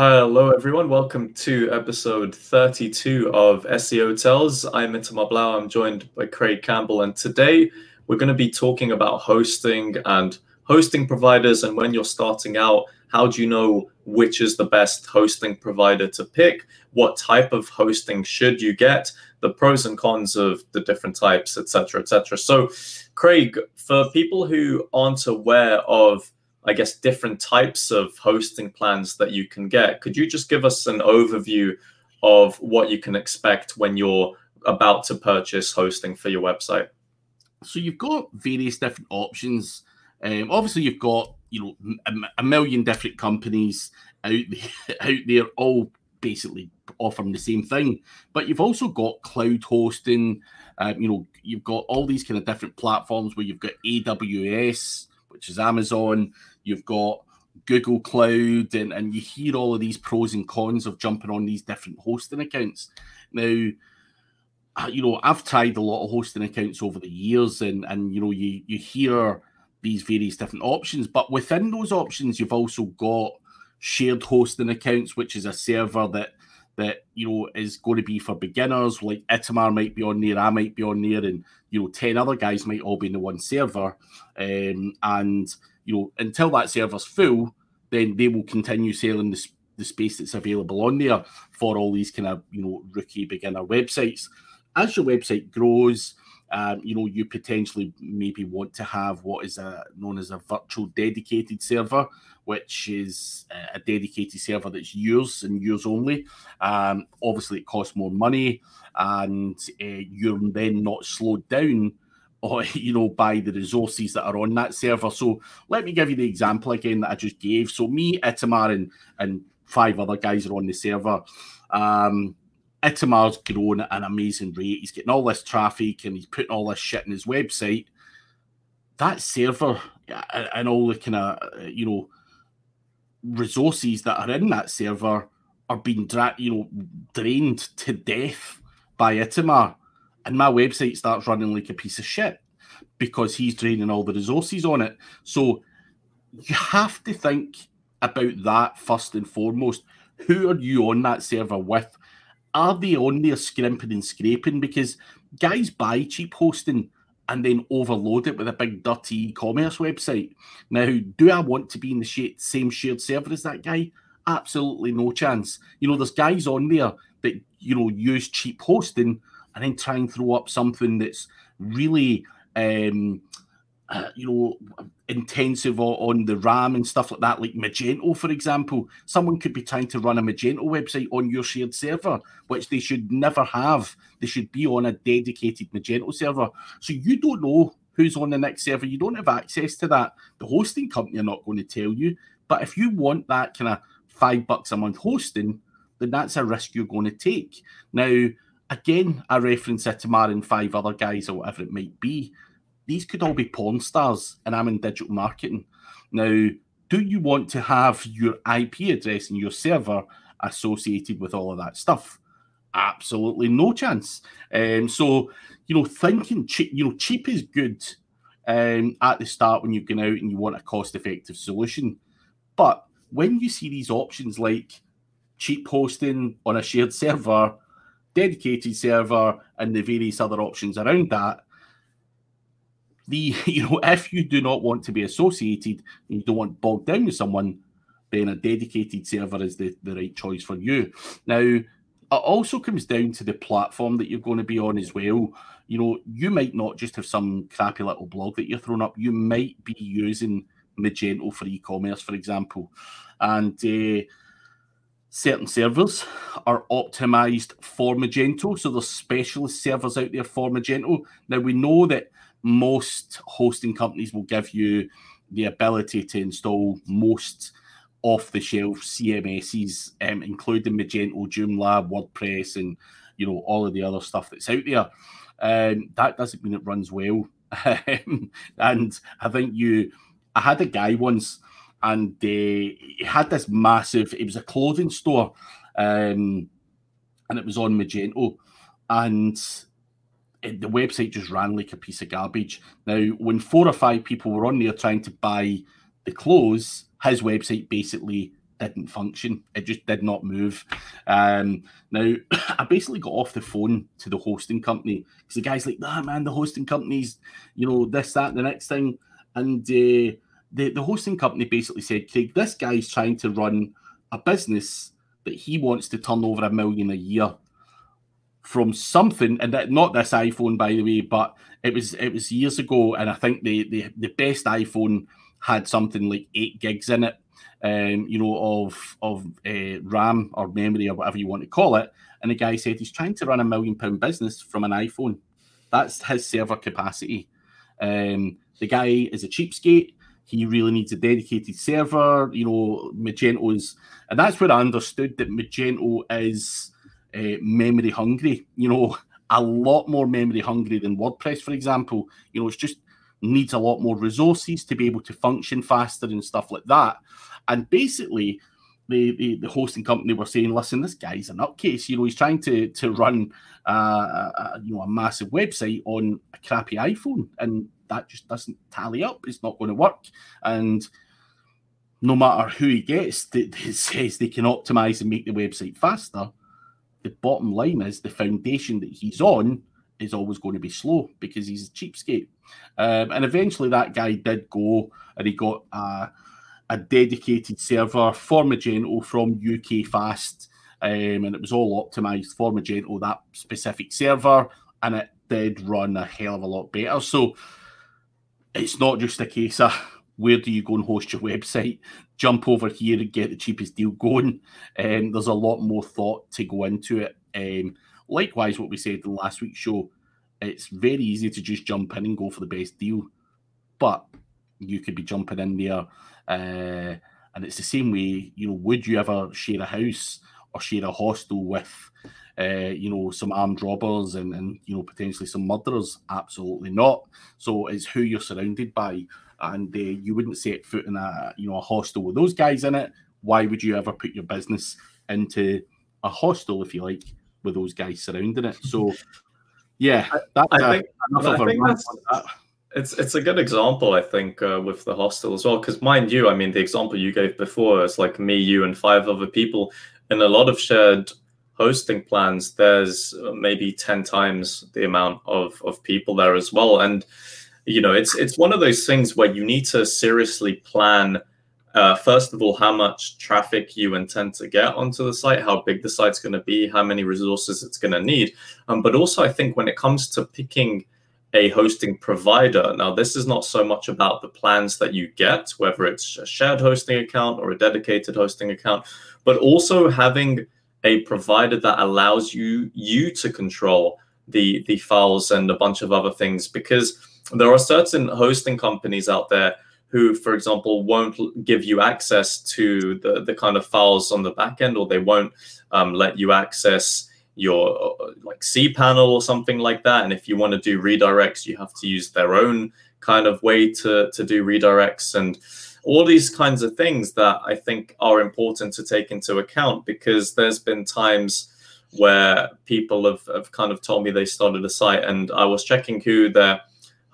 Hello, everyone. Welcome to episode 32 of SEO Tales. I'm Itamar Blau. I'm joined by Craig Campbell, and today we're going to be talking about hosting and hosting providers. And when you're starting out, how do you know which is the best hosting provider to pick? What type of hosting should you get? The pros and cons of the different types, etc., etc. So, Craig, for people who aren't aware of I guess, different types of hosting plans that you can get. Could you just give us an overview of what you can expect when you're about to purchase hosting for your website? So you've got various different options. Um, obviously, you've got you know a, a million different companies out there, out there, all basically offering the same thing. But you've also got cloud hosting. Um, you know, you've got all these kind of different platforms where you've got AWS, which is Amazon. You've got Google Cloud, and, and you hear all of these pros and cons of jumping on these different hosting accounts. Now, uh, you know, I've tried a lot of hosting accounts over the years, and and you know, you you hear these various different options, but within those options, you've also got shared hosting accounts, which is a server that that you know is going to be for beginners. Like Itamar might be on there, I might be on there, and you know, ten other guys might all be in the one server. Um, and you know, until that server's full, then they will continue selling the, the space that's available on there for all these kind of you know rookie beginner websites. As your website grows, um, you know, you potentially maybe want to have what is a, known as a virtual dedicated server, which is a dedicated server that's yours and yours only. Um, obviously, it costs more money, and uh, you're then not slowed down. Or, you know, by the resources that are on that server. So let me give you the example again that I just gave. So me, Itamar, and, and five other guys are on the server. Um, Itamar's grown at an amazing rate. He's getting all this traffic and he's putting all this shit in his website. That server and all the kind of you know resources that are in that server are being dra- you know drained to death by Itamar, and my website starts running like a piece of shit because he's draining all the resources on it. So you have to think about that first and foremost. Who are you on that server with? are they on there scrimping and scraping? Because guys buy cheap hosting and then overload it with a big dirty e-commerce website. Now, do I want to be in the same shared server as that guy? Absolutely no chance. You know, there's guys on there that you know use cheap hosting and then try and throw up something that's really um, uh, you know, intensive on the RAM and stuff like that, like Magento, for example. Someone could be trying to run a Magento website on your shared server, which they should never have. They should be on a dedicated Magento server. So you don't know who's on the next server. You don't have access to that. The hosting company are not going to tell you. But if you want that kind of five bucks a month hosting, then that's a risk you're going to take. Now, again, I reference Itamar and five other guys or whatever it might be these could all be porn stars, and I'm in digital marketing. Now, do you want to have your IP address and your server associated with all of that stuff? Absolutely no chance. Um, so, you know, thinking cheap, you know, cheap is good um, at the start when you're going out and you want a cost effective solution. But when you see these options like cheap hosting on a shared server, dedicated server, and the various other options around that, the you know if you do not want to be associated and you don't want bogged down with someone then a dedicated server is the, the right choice for you. Now it also comes down to the platform that you're going to be on as well. You know you might not just have some crappy little blog that you're throwing up. You might be using magento for e-commerce for example. And uh, certain servers are optimized for magento so there's specialist servers out there for magento now we know that most hosting companies will give you the ability to install most off the shelf CMSs, um, including Magento, Joomla, WordPress, and you know all of the other stuff that's out there. Um, that doesn't mean it runs well. and I think you, I had a guy once, and he had this massive. It was a clothing store, um, and it was on Magento, and it, the website just ran like a piece of garbage. Now, when four or five people were on there trying to buy the clothes, his website basically didn't function. It just did not move. Um, now, I basically got off the phone to the hosting company because the guy's like, "Nah, man, the hosting company's, you know, this, that, and the next thing," and uh, the the hosting company basically said, "Craig, this guy's trying to run a business that he wants to turn over a million a year." From something, and that, not this iPhone, by the way, but it was it was years ago, and I think the the, the best iPhone had something like eight gigs in it, um, you know, of of uh, RAM or memory or whatever you want to call it. And the guy said he's trying to run a million pound business from an iPhone. That's his server capacity. Um, the guy is a cheapskate. He really needs a dedicated server. You know, Magento's, and that's where I understood that Magento is uh, memory hungry. You know, a lot more memory hungry than WordPress, for example. You know, it's just needs a lot more resources to be able to function faster and stuff like that. And basically, the, the, the hosting company were saying, "Listen, this guy's a nutcase. You know, he's trying to to run uh, a, you know a massive website on a crappy iPhone, and that just doesn't tally up. It's not going to work." And no matter who he gets that, says they can optimize and make the website faster, the bottom line is the foundation that he's on is always going to be slow because he's a cheapskate. Um, and eventually that guy did go and he got a, a dedicated server for Magento from UKFast. Um, and it was all optimized for Magento, that specific server, and it did run a hell of a lot better. So it's not just a case of where do you go and host your website? Jump over here and get the cheapest deal going. Um, there's a lot more thought to go into it. Um, likewise, what we said in last week's show, it's very easy to just jump in and go for the best deal, but you could be jumping in there, uh, and it's the same way. You know, would you ever share a house or share a hostel with, uh, you know, some armed robbers and and you know potentially some murderers? Absolutely not. So it's who you're surrounded by, and uh, you wouldn't set foot in a you know a hostel with those guys in it. Why would you ever put your business into a hostel, if you like, with those guys surrounding it? So yeah, that's I think, think that's, that. it's it's a good example, I think, uh, with the hostel as well. Because mind you, I mean, the example you gave before is like me, you, and five other people. In a lot of shared hosting plans, there's maybe ten times the amount of of people there as well, and you know, it's it's one of those things where you need to seriously plan uh, first of all, how much traffic you intend to get onto the site, how big the site's going to be, how many resources it's going to need. Um, but also, I think when it comes to picking a hosting provider, now this is not so much about the plans that you get, whether it's a shared hosting account or a dedicated hosting account, but also having a provider that allows you you to control the the files and a bunch of other things because there are certain hosting companies out there who, for example, won't give you access to the, the kind of files on the back end, or they won't um, let you access your like cPanel or something like that. And if you want to do redirects, you have to use their own kind of way to, to do redirects and all these kinds of things that I think are important to take into account because there's been times where people have, have kind of told me they started a site and I was checking who their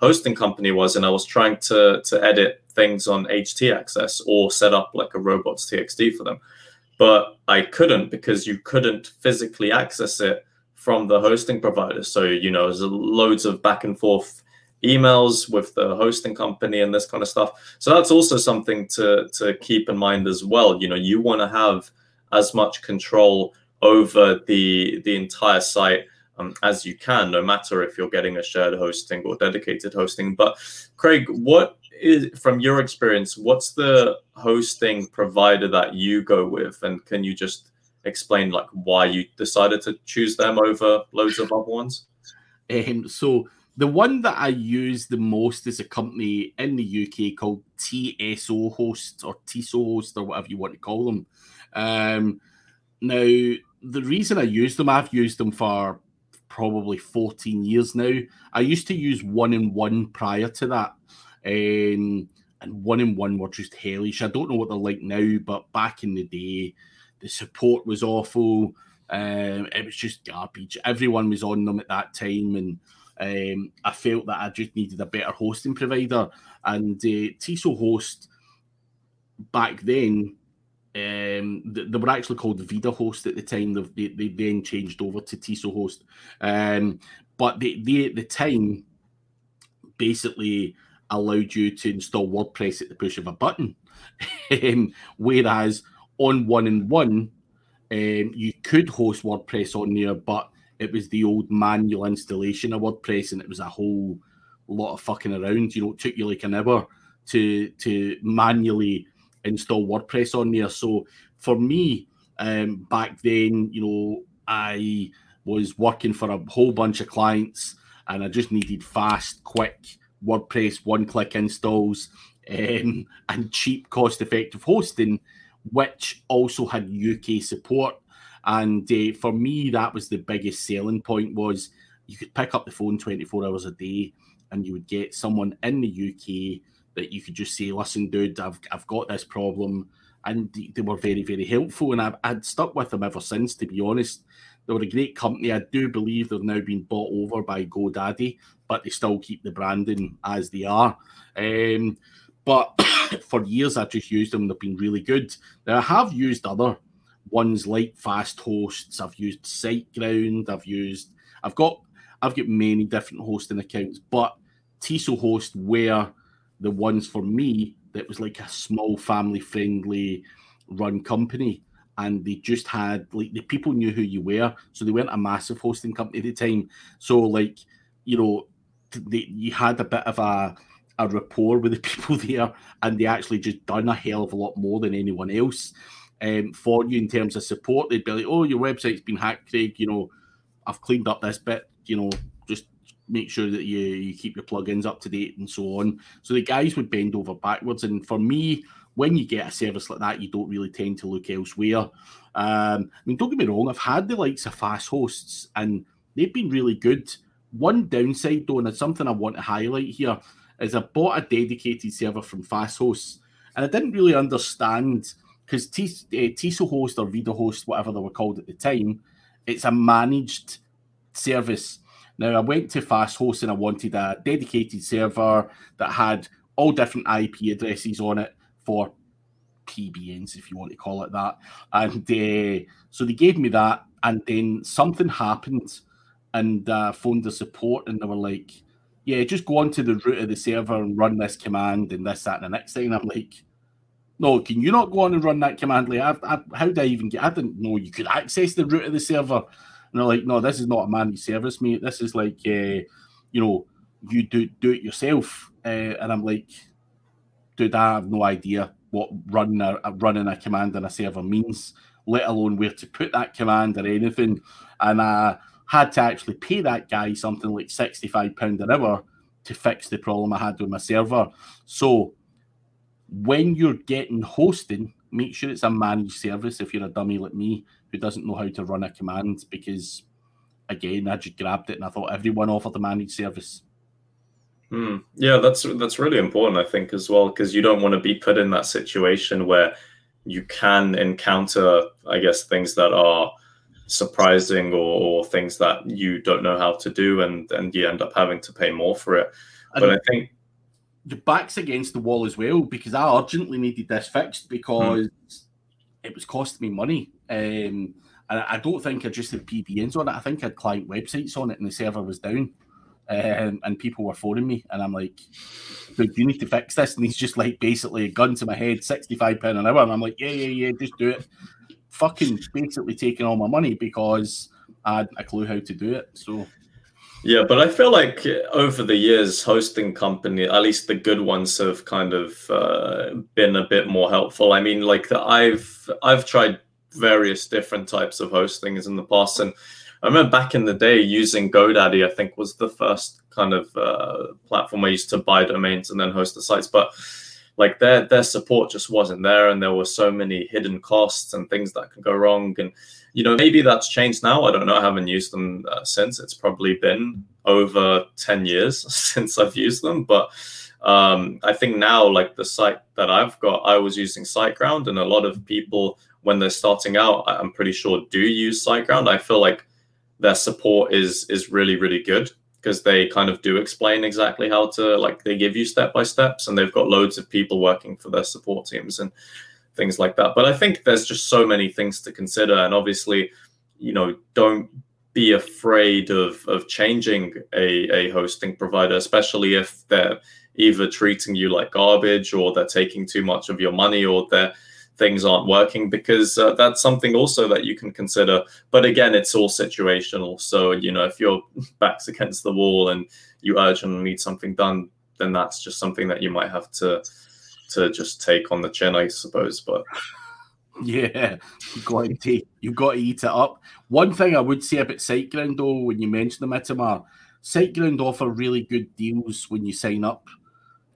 hosting company was and I was trying to to edit things on htaccess or set up like a robots txt for them. But i couldn't because you couldn't physically access it from the hosting provider. So you know there's loads of back and forth emails with the hosting company and this kind of stuff. So that's also something to to keep in mind as well. You know you want to have as much control over the the entire site um, as you can no matter if you're getting a shared hosting or dedicated hosting. But craig what is from your experience, what's the hosting provider that you go with, and can you just explain like why you decided to choose them over loads of other ones? Um, so the one that I use the most is a company in the UK called TSO Host or TSO Host or whatever you want to call them. Um, now, the reason I use them, I've used them for probably 14 years now. I used to use one and one prior to that. Um, and one and one were just hellish. I don't know what they're like now, but back in the day, the support was awful. Um, it was just garbage. Everyone was on them at that time, and um, I felt that I just needed a better hosting provider. And uh, Host back then, Um, they, were actually called Vida Host at the time. They, they, then changed over to tsoHost. Um, but they, they at the time basically allowed you to install WordPress at the push of a button. um, whereas on one and one, um, you could host WordPress on there, but it was the old manual installation of WordPress, and it was a whole lot of fucking around. You know, it took you like an hour to to manually install WordPress on there. So for me, um, back then, you know, I was working for a whole bunch of clients, and I just needed fast, quick WordPress one-click installs um, and cheap, cost-effective hosting, which also had UK support. And uh, for me, that was the biggest selling point was you could pick up the phone 24 hours a day and you would get someone in the UK that you could just say, listen, dude, I've, I've got this problem. And they were very, very helpful. And I've, I'd stuck with them ever since, to be honest. They were a great company. I do believe they've now been bought over by GoDaddy, but they still keep the branding as they are. Um, but for years, I've just used them. They've been really good. Now, I have used other ones like Fasthosts. I've used SiteGround. I've used, I've got, I've got many different hosting accounts, but tsoHost were the ones for me that was like a small family friendly run company and they just had like the people knew who you were so they weren't a massive hosting company at the time so like you know they, you had a bit of a a rapport with the people there and they actually just done a hell of a lot more than anyone else um, for you in terms of support they'd be like oh your website's been hacked craig you know i've cleaned up this bit you know just make sure that you you keep your plugins up to date and so on. So the guys would bend over backwards. And for me, when you get a service like that, you don't really tend to look elsewhere. Um, I mean, don't get me wrong, I've had the likes of Fasthosts and they've been really good. One downside, though, and it's something I want to highlight here, is I bought a dedicated server from Fasthosts and I didn't really understand because T- uh, tsoHost Host or VidaHost, whatever they were called at the time, it's a managed service. Now, I went to Fast Host and I wanted a dedicated server that had all different IP addresses on it for PBNs, if you want to call it that. And uh, so they gave me that, and then something happened, and uh, phoned the support, and they were like, "Yeah, just go onto the root of the server and run this command and this, that, and the next thing." And I'm like, "No, can you not go on and run that command? Like, I, I, how did I even get? I didn't know you could access the root of the server." And they're like, no, this is not a managed service, mate. This is like, uh, you know, you do do it yourself. Uh, and I'm like, dude, I have no idea what running a, running a command in a server means, let alone where to put that command or anything. And I had to actually pay that guy something like £65 an hour to fix the problem I had with my server. So when you're getting hosting, make sure it's a managed service if you're a dummy like me who doesn't know how to run a command because again I just grabbed it and I thought everyone offered a managed service. Hmm. Yeah, that's that's really important, I think, as well, because you don't want to be put in that situation where you can encounter, I guess, things that are surprising or, or things that you don't know how to do, and and you end up having to pay more for it. But I think your back's against the wall as well because I urgently needed this fixed because mm. it was costing me money. Um, and I don't think I just had PBNs on it. I think I had client websites on it, and the server was down. Um, and people were phoning me, and I'm like, "Dude, you need to fix this." And he's just like, basically, a gun to my head, sixty-five pound an hour, and I'm like, "Yeah, yeah, yeah, just do it." Fucking basically taking all my money because I had a clue how to do it. So yeah, but I feel like over the years, hosting company, at least the good ones, have kind of uh, been a bit more helpful. I mean, like the, I've I've tried various different types of hostings in the past, and I remember back in the day using GoDaddy. I think was the first kind of uh, platform I used to buy domains and then host the sites, but like their their support just wasn't there, and there were so many hidden costs and things that could go wrong, and you know, maybe that's changed now. I don't know. I haven't used them uh, since. It's probably been over 10 years since I've used them. But um, I think now, like the site that I've got, I was using SiteGround, and a lot of people, when they're starting out, I'm pretty sure do use SiteGround. I feel like their support is is really really good because they kind of do explain exactly how to like they give you step by steps and they've got loads of people working for their support teams and things like that. But I think there's just so many things to consider, and obviously, you know, don't be afraid of of changing a, a hosting provider, especially if they're either treating you like garbage or they're taking too much of your money or their things aren't working because uh, that's something also that you can consider but again it's all situational so you know if your back's against the wall and you urgently need something done then that's just something that you might have to to just take on the chin i suppose but yeah, you've got to take, you've got to eat it up. One thing I would say about SiteGround, though, when you mention the Mitamar, SiteGround offer really good deals when you sign up.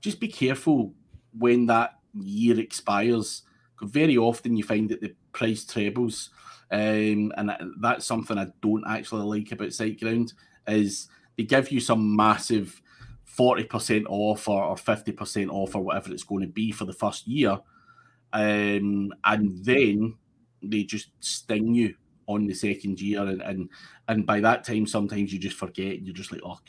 Just be careful when that year expires. Very often you find that the price trebles, um, and that's something I don't actually like about SiteGround. Is they give you some massive forty percent off or fifty percent off or whatever it's going to be for the first year um, and then they just sting you on the second year, and, and and by that time, sometimes you just forget. You're just like, oh,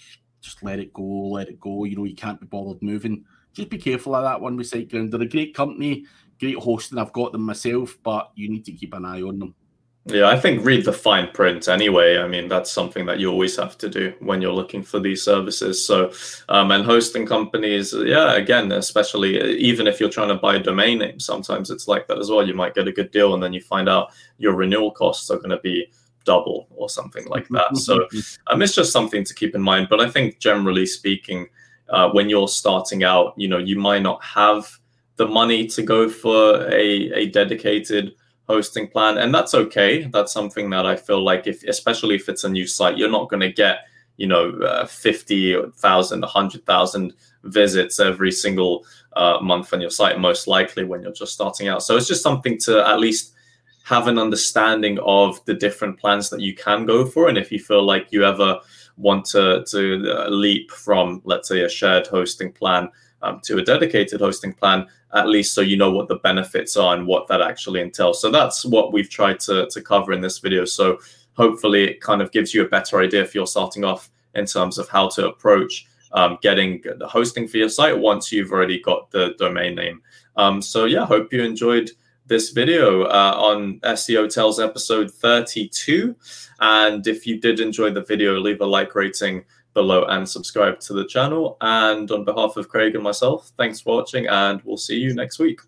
just let it go, let it go. You know, you can't be bothered moving. Just be careful of that one with SiteGround. They're a great company, great hosting. I've got them myself, but you need to keep an eye on them. Yeah, I think read the fine print anyway. I mean, that's something that you always have to do when you're looking for these services. So, um, and hosting companies, yeah, again, especially even if you're trying to buy a domain name, sometimes it's like that as well. You might get a good deal and then you find out your renewal costs are going to be double or something like that. So, um, it's just something to keep in mind. But I think generally speaking, uh, when you're starting out, you know, you might not have the money to go for a, a dedicated hosting plan and that's okay. That's something that i feel like if especially if it's a new site you're not going to get you know uh, 50,000 100,000 visits every single uh, month on your site most likely when you're just starting out. So it's just something to at least have an understanding of the different plans that you can go for and if you feel like you ever want to to uh, leap from let's say a shared hosting plan um, to a dedicated hosting plan, at least so you know what the benefits are and what that actually entails. So that's what we've tried to, to cover in this video. So hopefully it kind of gives you a better idea if you're starting off in terms of how to approach um, getting the hosting for your site once you've already got the domain name. Um, so yeah, hope you enjoyed this video uh, on SEO Tales episode 32. And if you did enjoy the video, leave a like rating below and subscribe to the channel. And on behalf of Craig and myself, thanks for watching, and we'll see you next week.